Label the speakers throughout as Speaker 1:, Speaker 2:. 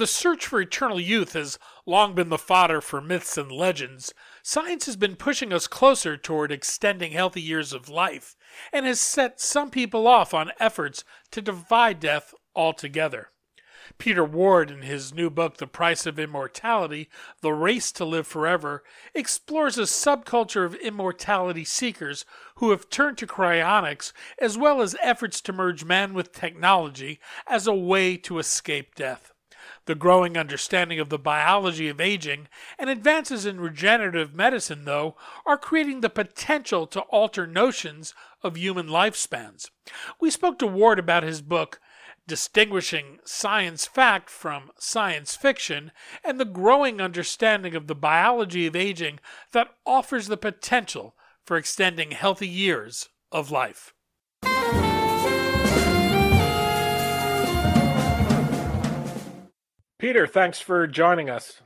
Speaker 1: The search for eternal youth has long been the fodder for myths and legends, science has been pushing us closer toward extending healthy years of life and has set some people off on efforts to defy death altogether. Peter Ward, in his new book, The Price of Immortality The Race to Live Forever, explores a subculture of immortality seekers who have turned to cryonics, as well as efforts to merge man with technology as a way to escape death. The growing understanding of the biology of aging and advances in regenerative medicine, though, are creating the potential to alter notions of human lifespans. We spoke to Ward about his book, Distinguishing Science Fact from Science Fiction, and the growing understanding of the biology of aging that offers the potential for extending healthy years of life. Peter, thanks for joining us.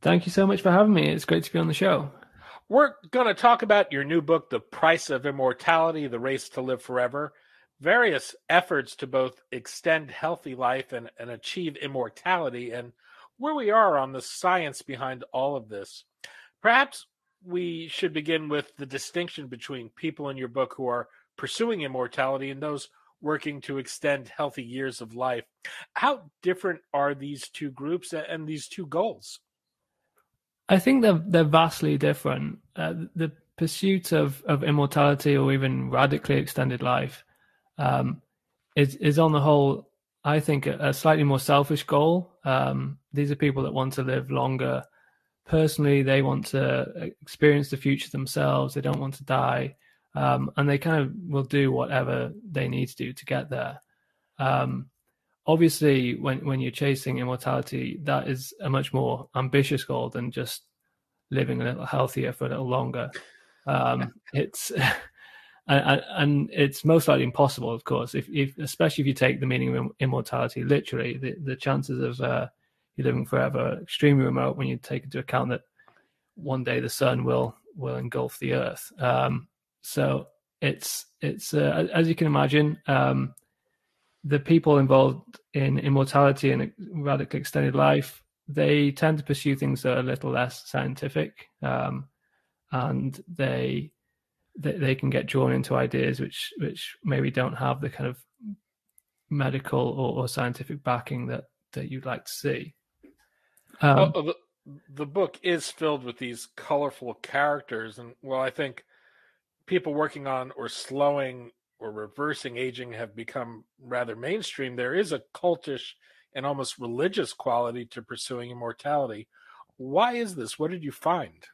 Speaker 2: Thank you so much for having me. It's great to be on the show.
Speaker 1: We're going to talk about your new book, The Price of Immortality The Race to Live Forever. Various efforts to both extend healthy life and, and achieve immortality, and where we are on the science behind all of this. Perhaps we should begin with the distinction between people in your book who are pursuing immortality and those working to extend healthy years of life. How different are these two groups and these two goals?
Speaker 2: I think they're they're vastly different. Uh, the pursuit of, of immortality or even radically extended life um, is is on the whole, I think, a, a slightly more selfish goal. Um, these are people that want to live longer. Personally, they want to experience the future themselves. They don't want to die um, and they kind of will do whatever they need to do to get there. Um, obviously, when when you're chasing immortality, that is a much more ambitious goal than just living a little healthier for a little longer. Um, it's and, and, it's most likely impossible, of course, if, if especially if you take the meaning of immortality literally. The, the chances of uh, you living forever are extremely remote when you take into account that one day the sun will will engulf the earth. Um, so it's it's uh, as you can imagine, um, the people involved in immortality and radically extended life they tend to pursue things that are a little less scientific, um, and they, they they can get drawn into ideas which which maybe don't have the kind of medical or, or scientific backing that that you'd like to see.
Speaker 1: Um, well, the, the book is filled with these colorful characters, and well, I think people working on or slowing or reversing aging have become rather mainstream, there is a cultish and almost religious quality to pursuing immortality. Why is this? What did you find?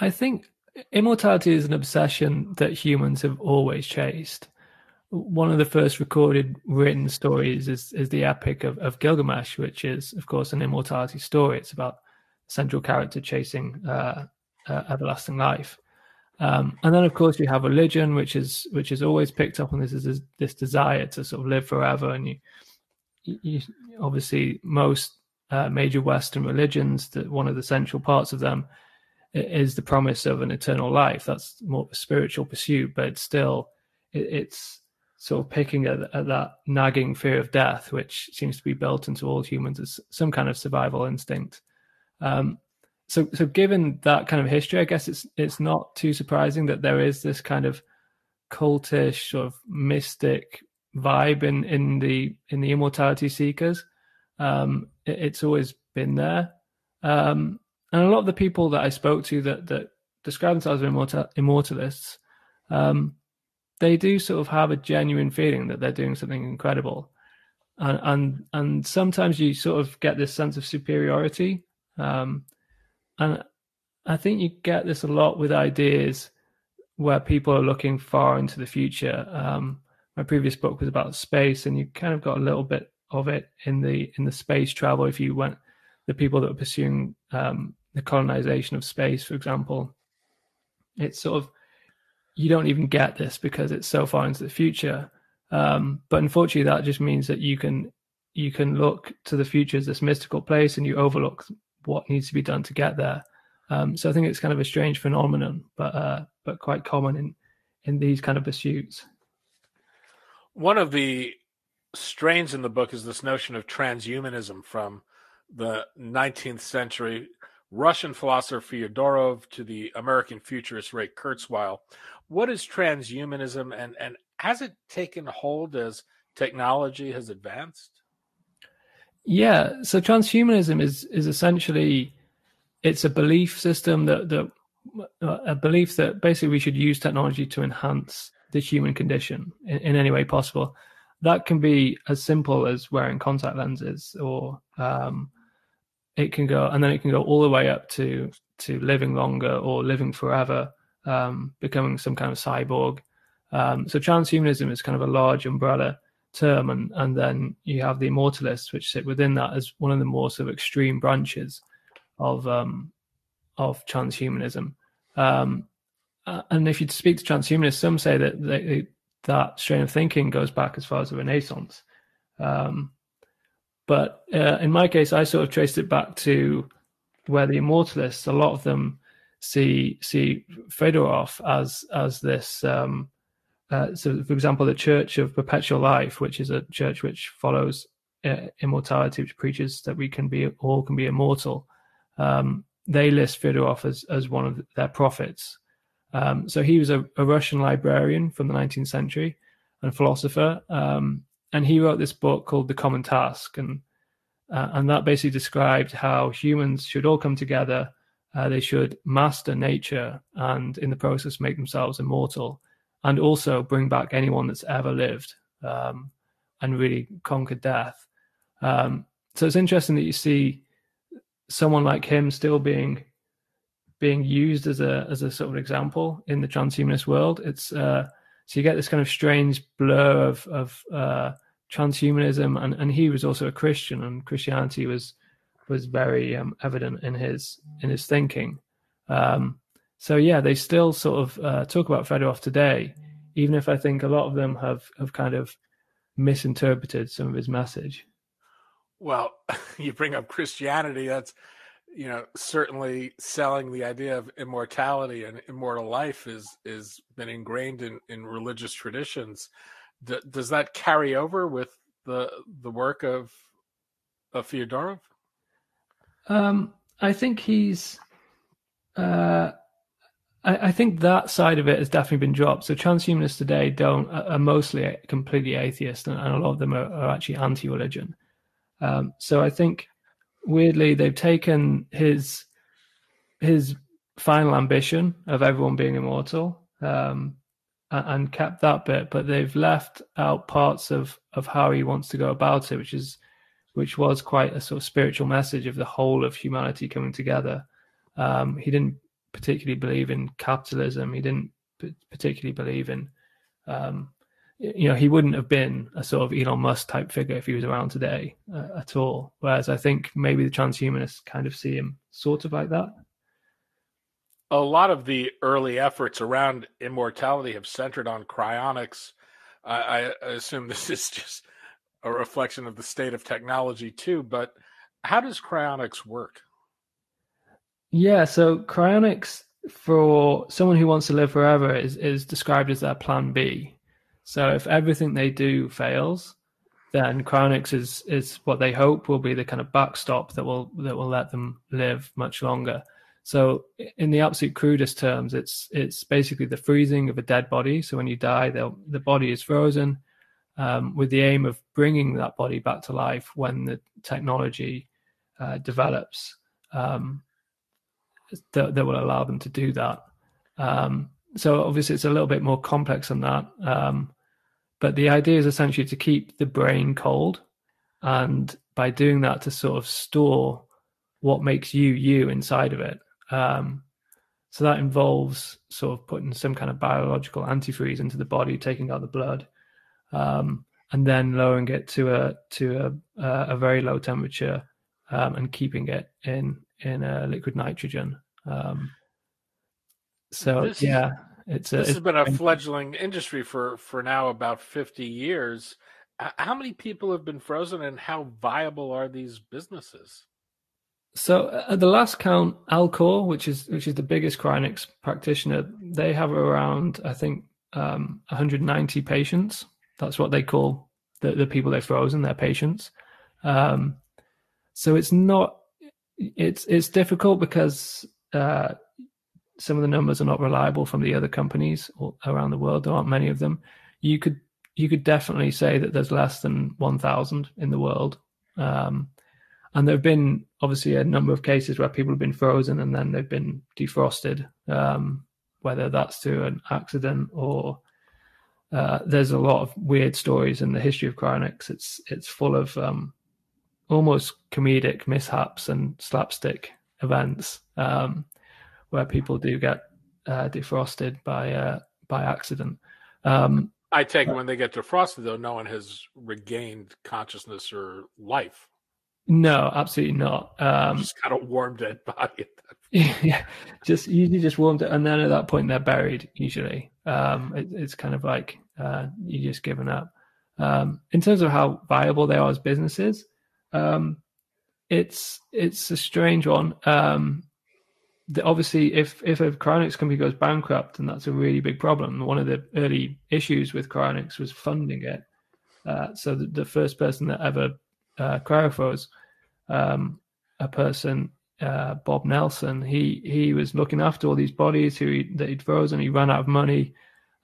Speaker 2: I think immortality is an obsession that humans have always chased. One of the first recorded written stories is, is the Epic of, of Gilgamesh, which is, of course, an immortality story. It's about central character chasing uh, uh, everlasting life. Um, and then, of course, you have religion, which is which is always picked up on this is this desire to sort of live forever. And you, you obviously most uh, major Western religions, that one of the central parts of them is the promise of an eternal life. That's more spiritual pursuit, but still, it, it's sort of picking at, at, that nagging fear of death, which seems to be built into all humans as some kind of survival instinct. Um, so so given that kind of history, I guess it's it's not too surprising that there is this kind of cultish sort of mystic vibe in in the in the immortality seekers. Um, it, it's always been there, um, and a lot of the people that I spoke to that that describe themselves as immortal, immortalists, um, they do sort of have a genuine feeling that they're doing something incredible, and and and sometimes you sort of get this sense of superiority. Um, and I think you get this a lot with ideas where people are looking far into the future. Um, my previous book was about space, and you kind of got a little bit of it in the in the space travel. If you went, the people that were pursuing um, the colonization of space, for example, it's sort of you don't even get this because it's so far into the future. Um, but unfortunately, that just means that you can you can look to the future as this mystical place, and you overlook what needs to be done to get there. Um, so I think it's kind of a strange phenomenon, but uh, but quite common in in these kind of pursuits.
Speaker 1: One of the strains in the book is this notion of transhumanism from the 19th century Russian philosopher Fyodorov to the American futurist Ray Kurzweil. What is transhumanism and, and has it taken hold as technology has advanced?
Speaker 2: Yeah, so transhumanism is is essentially it's a belief system that that uh, a belief that basically we should use technology to enhance the human condition in, in any way possible. That can be as simple as wearing contact lenses, or um, it can go, and then it can go all the way up to to living longer or living forever, um, becoming some kind of cyborg. Um, so transhumanism is kind of a large umbrella term, and and then you have the immortalists, which sit within that as one of the more sort of extreme branches of um, of transhumanism. Um, and if you speak to transhumanists, some say that they, that strain of thinking goes back as far as the Renaissance. Um, but uh, in my case, I sort of traced it back to where the immortalists, a lot of them see see Fedorov as as this um, uh, so, for example, the Church of Perpetual Life, which is a church which follows uh, immortality, which preaches that we can be all can be immortal. Um, they list Fyodorov as as one of their prophets. Um, so he was a, a, Russian librarian from the 19th century and philosopher, um, and he wrote this book called The Common Task, and uh, and that basically described how humans should all come together. Uh, they should master nature and, in the process, make themselves immortal and also bring back anyone that's ever lived um, and really conquered death. Um, so it's interesting that you see someone like him still being being used as a as a sort of example in the transhumanist world. It's uh, so you get this kind of strange blur of of uh, transhumanism, and and he was also a Christian, and Christianity was was very um, evident in his in his thinking. Um, so yeah, they still sort of uh, talk about Fedorov today, even if I think a lot of them have have kind of misinterpreted some of his message.
Speaker 1: Well, you bring up Christianity. That's you know certainly selling the idea of immortality and immortal life is is been ingrained in in religious traditions. D- does that carry over with the the work of of Fyodorov?
Speaker 2: Um, I think he's. Uh, I, I, think that side of it has definitely been dropped. So transhumanists today don't are mostly completely atheist, and, and a lot of them are, are actually anti-religion. Um, so I think weirdly they've taken his his final ambition of everyone being immortal um, and, and kept that bit, but they've left out parts of of how he wants to go about it, which is which was quite a sort of spiritual message of the whole of humanity coming together. Um, he didn't particularly believe in capitalism. He didn't particularly believe in, um, you know, he wouldn't have been a sort of Elon Musk type figure if he was around today uh, at all. Whereas I think maybe the transhumanists kind of see him sort of like that.
Speaker 1: A lot of the early efforts around immortality have centered on cryonics. I, I assume this is just a reflection of the state of technology too. But how does cryonics work?
Speaker 2: Yeah, so cryonics for someone who wants to live forever is, is described as their plan B. So if everything they do fails, then cryonics is is what they hope will be the kind of backstop that will that will let them live much longer. So in the absolute crudest terms, it's it's basically the freezing of a dead body. So when you die, the body is frozen, um, with the aim of bringing that body back to life when the technology uh, develops. Um, that, that will allow them to do that. Um, so obviously it's a little bit more complex than that. Um, but the idea is essentially to keep the brain cold, and by doing that, to sort of store what makes you you inside of it. Um, so that involves sort of putting some kind of biological antifreeze into the body, taking out the blood, um, and then lowering it to a to a, a very low temperature um, and keeping it in in a liquid nitrogen. Um, so
Speaker 1: This-
Speaker 2: yeah, it's a,
Speaker 1: This
Speaker 2: it's
Speaker 1: has been a fledgling industry for for now about 50 years. How many people have been frozen and how viable are these businesses?
Speaker 2: So at the last count, Alcor, which is which is the biggest cryonics practitioner, they have around I think um, 190 patients. That's what they call the, the people they've frozen, their patients. Um, so it's not it's it's difficult because uh, some of the numbers are not reliable from the other companies around the world. There aren't many of them. You could you could definitely say that there's less than 1,000 in the world. Um, and there have been obviously a number of cases where people have been frozen and then they've been defrosted, um, whether that's through an accident or uh, there's a lot of weird stories in the history of cryonics. It's it's full of um, almost comedic mishaps and slapstick events um, where people do get uh, defrosted by uh, by accident. Um,
Speaker 1: I take it when they get defrosted, though, no one has regained consciousness or life.
Speaker 2: no, absolutely not. Um,
Speaker 1: Just kind of warm dead body.
Speaker 2: yeah, just usually just warmed it, and then at that point they're buried. Usually, um, it, it's kind of like uh, you just given up. Um, in terms of how viable they are as businesses, um, it's it's a strange one. Um, the, obviously, if if a cryonics company goes bankrupt, then that's a really big problem. One of the early issues with cryonics was funding it. Uh, so the, the first person that ever uh, cryofroze um, a person uh, Bob Nelson. He he was looking after all these bodies who he, that he'd frozen. He ran out of money,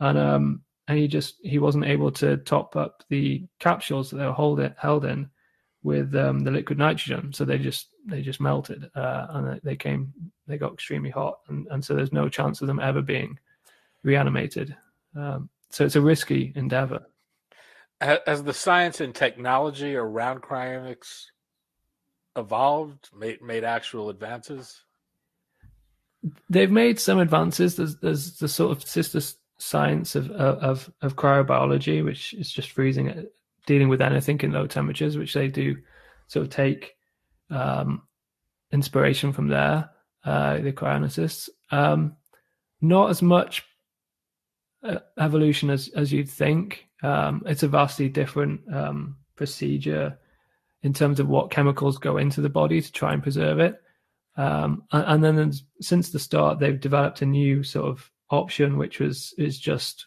Speaker 2: and um and he just he wasn't able to top up the capsules that they were hold it, held in with um, the liquid nitrogen. So they just they just melted, uh, and they came they got extremely hot, and and so there's no chance of them ever being reanimated. Um, so it's a risky endeavor.
Speaker 1: Has the science and technology around cryonics evolved, made made actual advances?
Speaker 2: they've made some advances. There's there's the sort of sister science of of of cryobiology, which is just freezing it, dealing with anything in low temperatures, which they do sort of take um, inspiration from there. Uh, the cryonicists, um, not as much uh, evolution as as you'd think. Um, it's a vastly different um, procedure in terms of what chemicals go into the body to try and preserve it. Um, and, and then since the start, they've developed a new sort of option, which was is just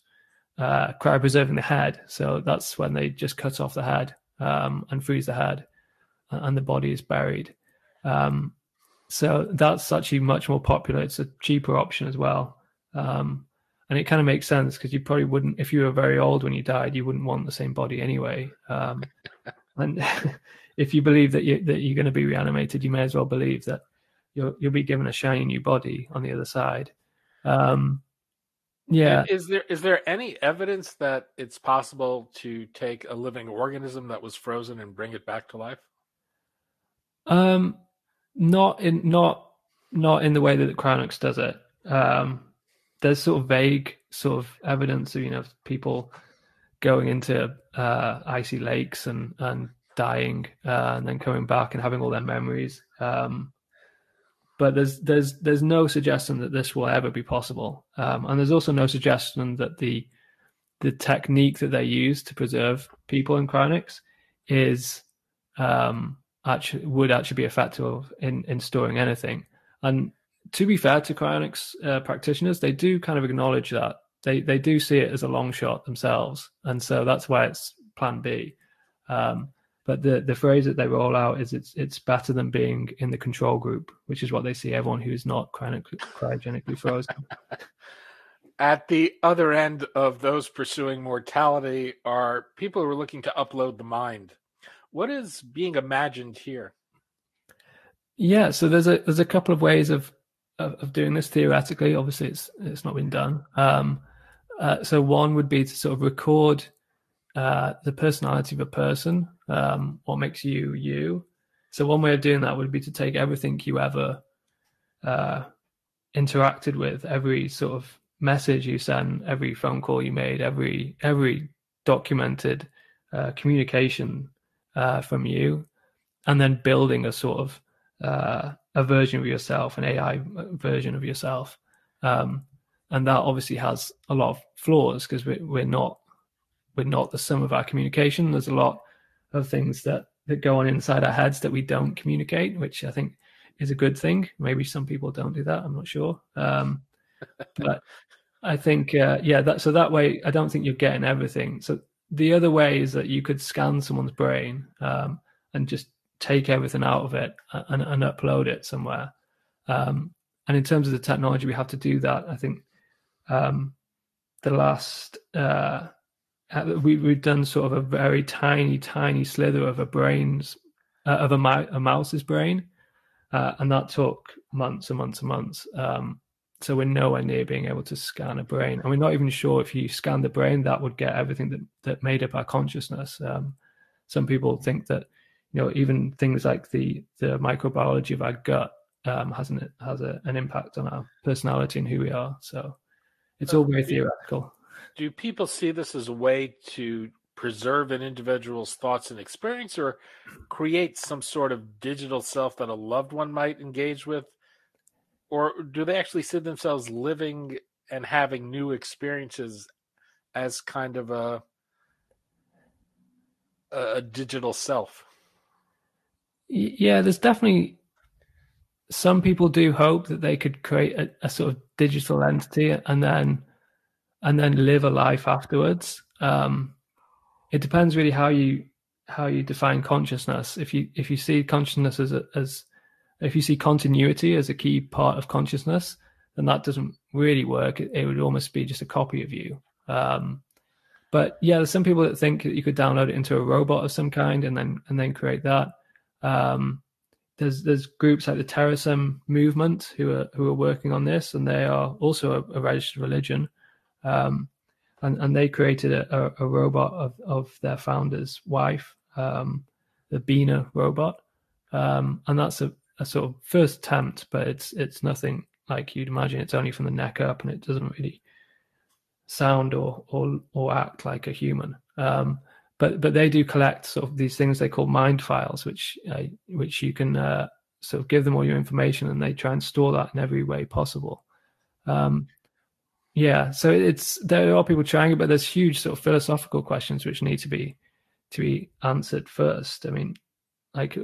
Speaker 2: uh, cryopreserving the head. So that's when they just cut off the head um, and freeze the head, and, the body is buried. Um, so that's actually much more popular. It's a cheaper option as well, um, and it kind of makes sense because you probably wouldn't, if you were very old when you died, you wouldn't want the same body anyway. Um, and if you believe that you that you're going to be reanimated, you may as well believe that you'll you'll be given a shiny new body on the other side. Um, yeah,
Speaker 1: Is there is there any evidence that it's possible to take a living organism that was frozen and bring it back to life?
Speaker 2: um, not in not not in the way that the Cryonics does it. Um, there's sort of vague sort of evidence of you know people going into uh, icy lakes and and dying uh, and then coming back and having all their memories. Um, but there's there's there's no suggestion that this will ever be possible, um, and there's also no suggestion that the the technique that they use to preserve people in cryonics is um, actually would actually be effective in in storing anything. And to be fair to cryonics uh, practitioners, they do kind of acknowledge that they they do see it as a long shot themselves, and so that's why it's Plan B. Um, but the the phrase that they roll out is it's it's better than being in the control group, which is what they see everyone who's not cryogenically frozen.
Speaker 1: At the other end of those pursuing mortality are people who are looking to upload the mind. What is being imagined here?
Speaker 2: Yeah, so there's a there's a couple of ways of of, of doing this theoretically. Obviously, it's it's not been done. Um, uh, so one would be to sort of record uh, the personality of a person, um, what makes you you. So one way of doing that would be to take everything you ever uh, interacted with, every sort of message you sent, every phone call you made, every every documented uh, communication uh, from you, and then building a sort of uh, a version of yourself, an AI version of yourself. Um, and that obviously has a lot of flaws because we're, we're not we're not the sum of our communication. There's a lot of things that that go on inside our heads that we don't communicate, which I think is a good thing. Maybe some people don't do that. I'm not sure. Um, but I think, uh, yeah, that so that way, I don't think you're getting everything. So the other way is that you could scan someone's brain um, and just take everything out of it and, and upload it somewhere. Um, and in terms of the technology, we have to do that. I think um, the last uh, we, we've done sort of a very tiny, tiny slither of a brain's uh, of a, a, mouse's brain, uh, and that took months and months and months. Um, so we're nowhere near being able to scan a brain, and we're not even sure if you scan the brain that would get everything that that made up our consciousness. Um, some people think that you know even things like the the microbiology of our gut um, has an has a, an impact on our personality and who we are. So it's all very theoretical.
Speaker 3: Do people see this as a way to preserve an individual's thoughts and experience, or create some sort of digital self that a loved one might engage with? Or do they actually see themselves living and having new experiences as kind of a a digital self?
Speaker 2: Yeah, there's definitely some people do hope that they could create a, a, sort of digital entity and then and then live a life afterwards. Um, it depends really how you how you define consciousness. If you if you see consciousness as a, as if you see continuity as a key part of consciousness, then that doesn't really work. It, it would almost be just a copy of you. Um, but yeah, there's some people that think that you could download it into a robot of some kind and then and then create that. Um, there's there's groups like the Terasem movement who are who are working on this, and they are also a, a registered religion, um, and and they created a, a, robot of of their founder's wife, um, the Bina robot, um, and that's a, a sort of first attempt, but it's it's nothing like you'd imagine. It's only from the neck up, and it doesn't really sound or or or act like a human. Um, but but they do collect sort of these things they call mind files, which uh, which you can uh, sort of give them all your information, and they try and store that in every way possible. Um, yeah, so it's there are people trying it, but there's huge sort of philosophical questions which need to be to be answered first. I mean, like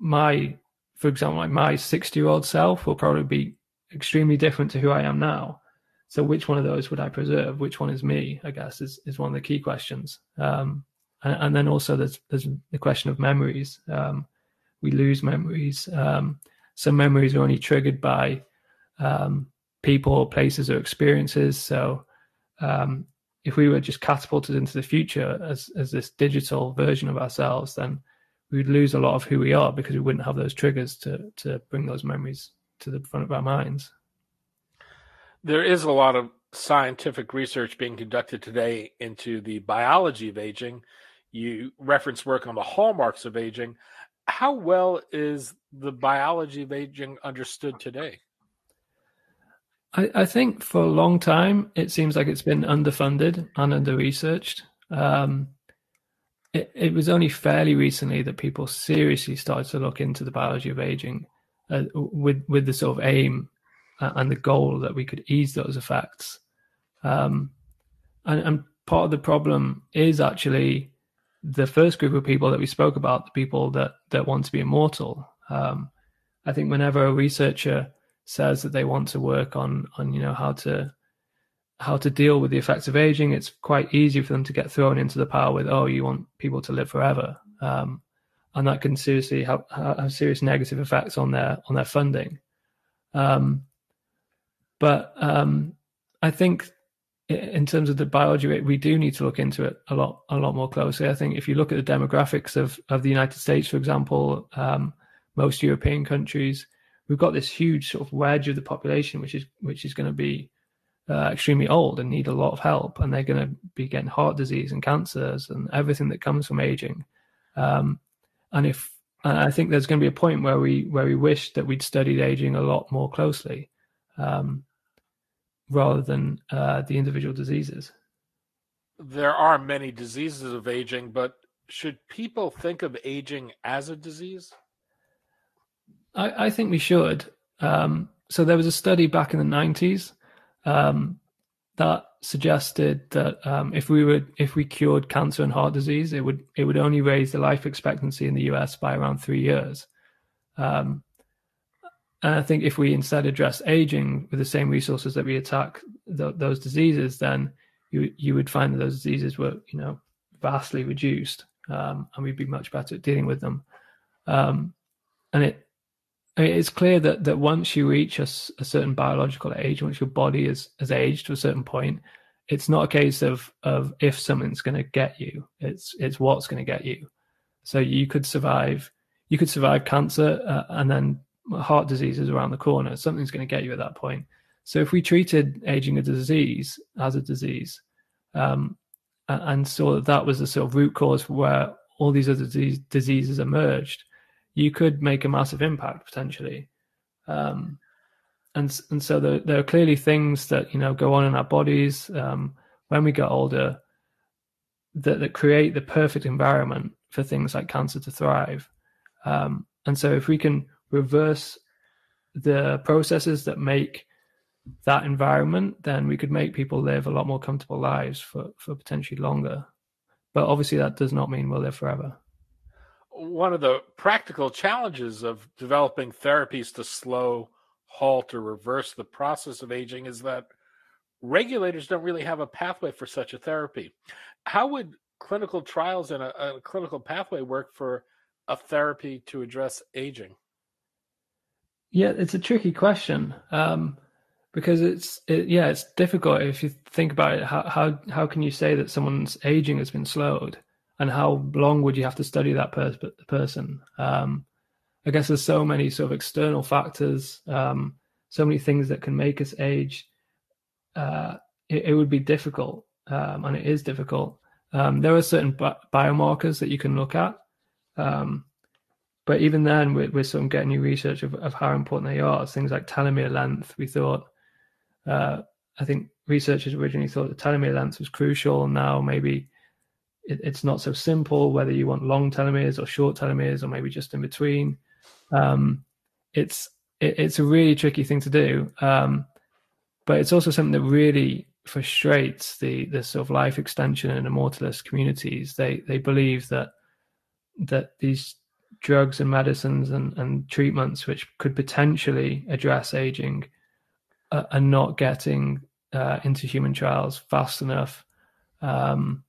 Speaker 2: my, for example, like my sixty-year-old self will probably be extremely different to who I am now. So which one of those would I preserve? Which one is me? I guess is is one of the key questions. Um, and, and, then also there's there's the question of memories. Um, we lose memories. Um, some memories are only triggered by um, people, places, or experiences. So um, if we were just catapulted into the future as as this digital version of ourselves, then we'd lose a lot of who we are because we wouldn't have those triggers to to bring those memories to the front of our minds.
Speaker 3: There is a lot of scientific research being conducted today into the biology of aging you reference work on the hallmarks of aging. How well is the biology of aging understood today?
Speaker 2: I, I think for a long time, it seems like it's been underfunded and under researched. Um, it, it, was only fairly recently that people seriously started to look into the biology of aging uh, with with the sort of aim and the goal that we could ease those effects. Um, and, and, part of the problem is actually the first group of people that we spoke about, the people that that want to be immortal. Um, I think whenever a researcher says that they want to work on on you know how to how to deal with the effects of aging, it's quite easy for them to get thrown into the pile with, oh, you want people to live forever, um, and that can seriously have, have serious negative effects on their on their funding. Um, but um, I think in terms of the biology we do need to look into it a lot, a lot more closely. I think if you look at the demographics of of the United States, for example, um, most European countries, we've got this huge sort of wedge of the population, which is which is going to be uh, extremely old and need a lot of help, and they're going to be getting heart disease and cancers and everything that comes from aging. Um, and if and I think there's going to be a point where we where we wish that we'd studied aging a lot more closely. Um, rather than uh, the individual diseases.
Speaker 1: there are many diseases of aging, but should people think of aging as a disease?
Speaker 2: I, I think we should. Um, so there was a study back in the 90s um, that suggested that um, if we if we cured cancer and heart disease, it would it would only raise the life expectancy in the US by around three years. Um, and I think if we instead address aging with the same resources that we attack th- those diseases, then you you would find that those diseases were you know vastly reduced, um, and we'd be much better at dealing with them. Um, and it it's clear that that once you reach a, a, certain biological age, once your body is has aged to a certain point, it's not a case of of if something's going to get you. It's it's what's going to get you. So you could survive. You could survive cancer, uh, and then heart disease is around the corner. Something's going to get you at that point. So if we treated aging a disease as a disease, um, and saw that that was the sort of root cause where all these other disease, diseases emerged, you could make a massive impact potentially. Um, and and so there, there, are clearly things that you know go on in our bodies um, when we get older that, that create the perfect environment for things like cancer to thrive. Um, and so if we can reverse the processes that make that environment, then we could make people live a lot more comfortable lives for, for potentially longer. But obviously, that does not mean we'll live forever.
Speaker 1: One of the practical challenges of developing therapies to slow, halt, or reverse the process of aging is that regulators don't really have a pathway for such a therapy. How would clinical trials and a, a clinical pathway work for a therapy to address aging?
Speaker 2: Yeah, it's a tricky question um, because it's it, yeah, it's difficult if you think about it. How how how can you say that someone's aging has been slowed, and how long would you have to study that per- person? Um, I guess there's so many sort of external factors, um, so many things that can make us age. Uh, it, it, would be difficult, um, and it is difficult. Um, there are certain bi- biomarkers that you can look at. Um, but even then, we're, sort of getting new research of, of how important they are. Things like telomere length. We thought, uh, I think researchers originally thought that telomere length was crucial. Now maybe it, it's not so simple whether you want long telomeres or short telomeres or maybe just in between. Um, it's it, it's a really tricky thing to do, um, but it's also something that really frustrates the the sort of life extension and immortalist communities. They they believe that that these drugs and medicines and, and treatments which could potentially address aging uh, are not getting uh, into human trials fast enough. Um,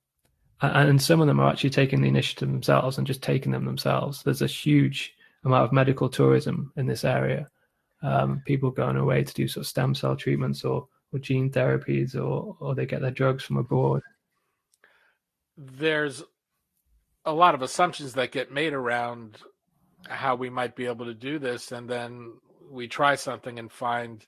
Speaker 2: and some of them are actually taking the initiative themselves and just taking them themselves. There's a huge amount of medical tourism in this area. Um, people going away to do sort of stem cell treatments or, or gene therapies, or or they get their drugs from abroad.
Speaker 1: There's a lot of assumptions that get made around how we might be able to do this, and then we try something and find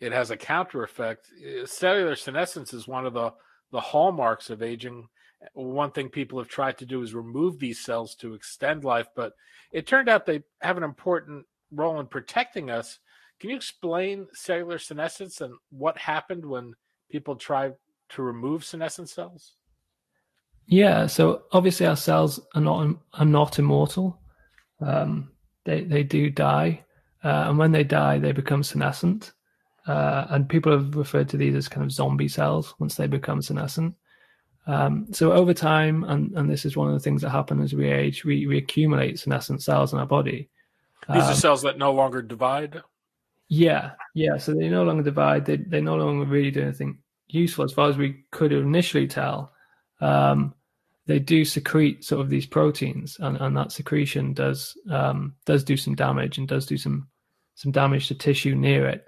Speaker 1: it has a counter effect. Cellular senescence is one of the the hallmarks of aging. One thing people have tried to do is remove these cells to extend life, but it turned out they have an important role in protecting us. Can you explain cellular senescence and what happened when people tried to remove senescent cells?
Speaker 2: Yeah, so obviously our cells are not are not immortal. Um, they they do die, uh, and when they die, they become senescent. Uh, and people have referred to these as kind of zombie cells once they become senescent. Um, so over time, and, and this is one of the things that happen as we age, we, we accumulate senescent cells in our body.
Speaker 1: These um, are cells that no longer divide.
Speaker 2: Yeah, yeah. So they no longer divide. They they no longer really do anything useful as far as we could initially tell. Um, they do secrete sort of these proteins, and, and that secretion does um, does do some damage and does do some some damage to tissue near it.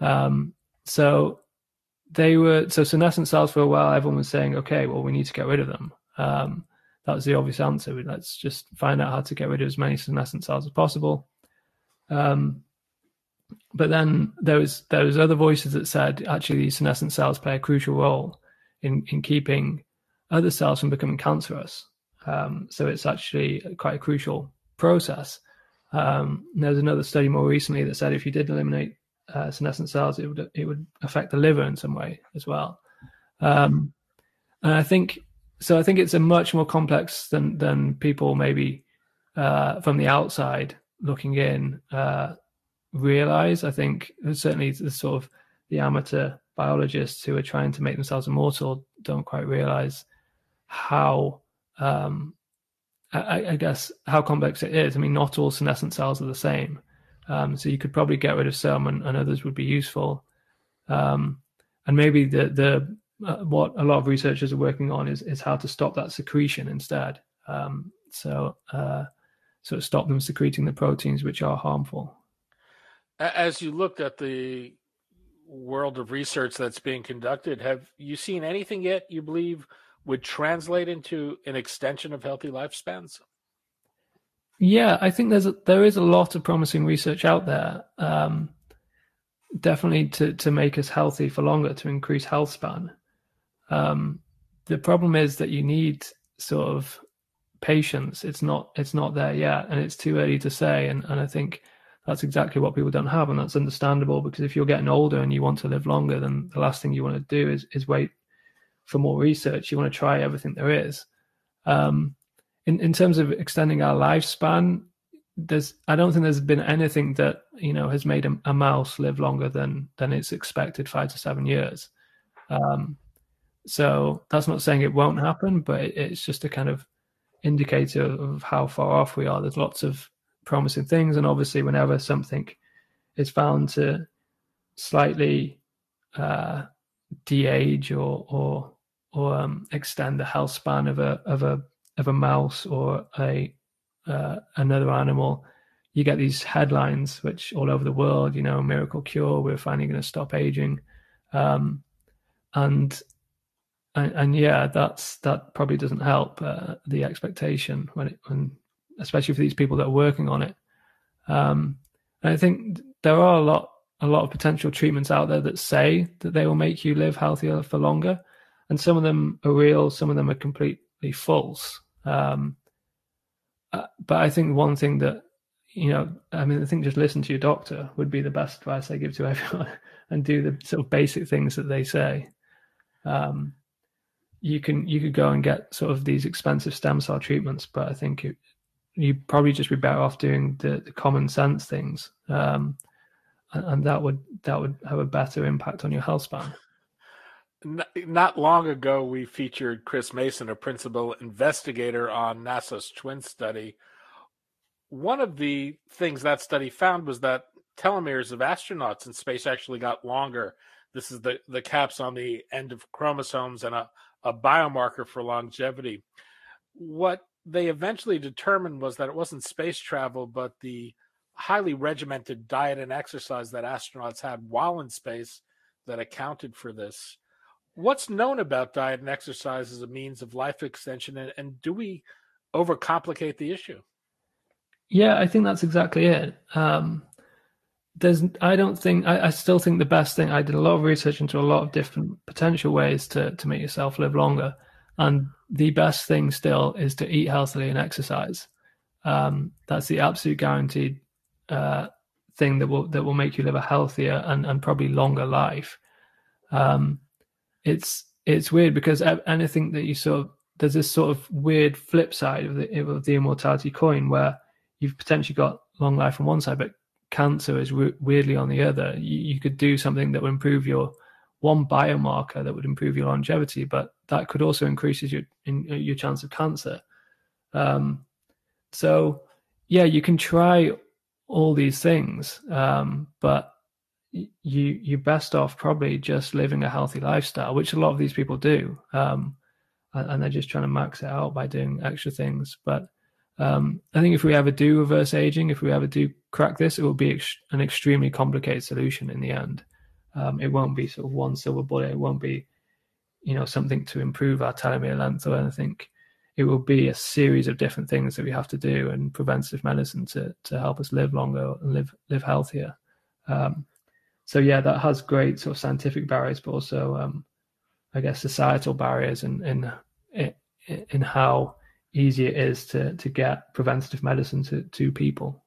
Speaker 2: Um, so they were so senescent cells for a while. Everyone was saying, okay, well, we need to get rid of them. Um, that was the obvious answer. Let's just find out how to get rid of as many senescent cells as possible. Um, but then there was there was other voices that said actually these senescent cells play a crucial role in in keeping other cells from becoming cancerous. Um, so it's actually quite a crucial process. Um, there's another study more recently that said if you did eliminate uh, senescent cells, it would it would affect the liver in some way as well. Um, and I think so. I think it's a much more complex than than people maybe uh, from the outside looking in uh, realize. I think certainly the sort of the amateur biologists who are trying to make themselves immortal don't quite realize how um, I, I, guess how complex it is. I mean, not all senescent cells are the same, um, so you could probably get rid of some, and, and others would be useful. Um, and maybe the the uh, what a lot of researchers are working on is is how to stop that secretion instead. Um, so uh, so stop them secreting the proteins which are harmful.
Speaker 1: As you looked at the world of research that's being conducted, have you seen anything yet you believe would translate into an extension of healthy lifespans?
Speaker 2: Yeah, I think there's a, there is a lot of promising research out there. Um, definitely to to make us healthy for longer, to increase health span. Um, the problem is that you need sort of patience. It's not it's not there yet, and it's too early to say. And and I think that's exactly what people don't have, and that's understandable because if you're getting older and you want to live longer, then the last thing you want to do is is wait for more research. You want to try everything there is. Um, in in terms of extending our lifespan, there's I don't think there's been anything that you know has made a, a mouse live longer than than its expected five to seven years. Um, so that's not saying it won't happen, but it, it's just a kind of indicator of how far off we are. There's lots of promising things, and obviously, whenever something is found to slightly uh, de-age or or or um, extend the health span of a of a of a mouse or a uh, another animal, you get these headlines which all over the world, you know, miracle cure, we're finally going to stop aging, um, and and, and yeah, that's that probably doesn't help uh, the expectation when it when especially for these people that are working on it. Um, I think there are a lot a lot of potential treatments out there that say that they will make you live healthier for longer, and some of them are real, some of them are completely false. Um, uh, but I think one thing that you know, I mean, I think just listen to your doctor would be the best advice I give to everyone, and do the sort of basic things that they say. Um, you can you could go and get sort of these expensive stem cell treatments, but I think it, you'd probably just be better off doing the, the common sense things, um, and, and, that would that would have a better impact on your health span.
Speaker 1: Not long ago, we featured Chris Mason, a principal investigator on NASA's twin study. One of the things that study found was that telomeres of astronauts in space actually got longer. This is the, the caps on the end of chromosomes and a a biomarker for longevity. What they eventually determined was that it wasn't space travel, but the highly regimented diet and exercise that astronauts had while in space that accounted for this. What's known about diet and exercise as a means of life extension, and, and do we overcomplicate the issue?
Speaker 2: Yeah, I think that's exactly it. Um, there's I don't think I, I, still think the best thing I did a lot of research into a lot of different potential ways to to make yourself live longer, and the best thing still is to eat healthily and exercise. Um, that's the absolute guaranteed uh, thing that will that will make you live a healthier and, and probably longer life. Um, it's it's weird because anything that you sort of there's this sort of weird flip side of the of the immortality coin where you've potentially got long life on one side, but cancer is weirdly on the other. You, you, could do something that would improve your one biomarker that would improve your longevity, but that could also increases your in, your chance of cancer. Um, so yeah, you can try all these things, um, but you you're best off probably just living a healthy lifestyle, which a lot of these people do, um, and, they're just trying to max it out by doing extra things, but um, I think if we ever do reverse aging, if we ever do crack this, it will be ex- an extremely complicated solution in the end. Um, it won't be sort of one silver bullet. It won't be, you know, something to improve our telomere length or anything. It will be a series of different things that we have to do and preventive medicine to to help us live longer and live live healthier. Um, so yeah, that has great sort of scientific barriers, but also, um, I guess, societal barriers in in in how easy it is to to get preventative medicine to to people.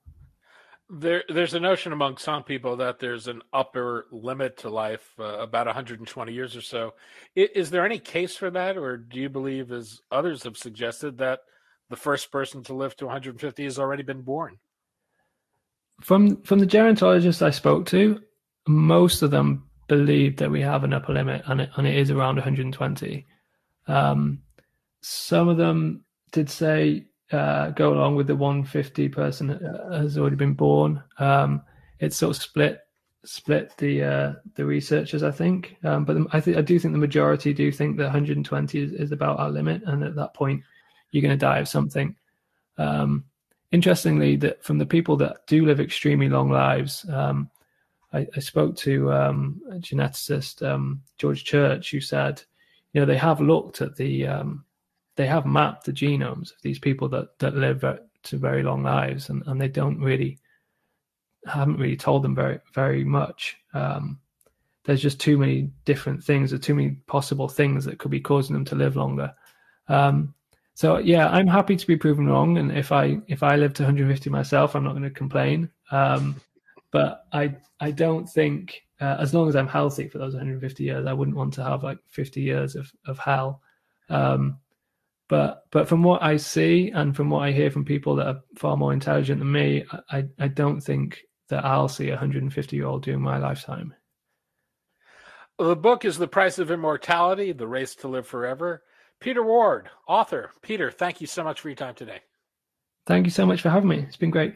Speaker 4: There, there's a notion among some people that there's an upper limit to life, uh, about 120 years or so. Is, is there any case for that, or do you believe, as others have suggested, that the first person to live to 150 has already been born?
Speaker 2: From from the gerontologist I spoke to, most of them believe that we have an upper limit, and it, and it is around 120. Um, some of them did say uh, go along with the 150 person has already been born. Um, it's sort of split split the uh, the researchers, I think. Um, but I think I do think the majority do think that 120 is, is about our limit, and at that point, you're going to die of something. Um, interestingly, that from the people that do live extremely long lives, um, I, I, spoke to um, a geneticist um, George Church, who said, you know, they have looked at the um, they have mapped the genomes of these people that that live to very long lives, and, and they don't really haven't really told them very very much. Um, there's just too many different things, or too many possible things that could be causing them to live longer. Um, so yeah, I'm happy to be proven wrong, and if I if I live to 150 myself, I'm not going to complain. Um, but I I don't think uh, as long as I'm healthy for those 150 years, I wouldn't want to have like 50 years of of hell. Um, but but from what I see and from what I hear from people that are far more intelligent than me, I I don't think that I'll see a 150 year old during my lifetime.
Speaker 4: The book is The Price of Immortality: The Race to Live Forever. Peter Ward, author. Peter, thank you so much for your time today.
Speaker 2: Thank you so much for having me. It's been great.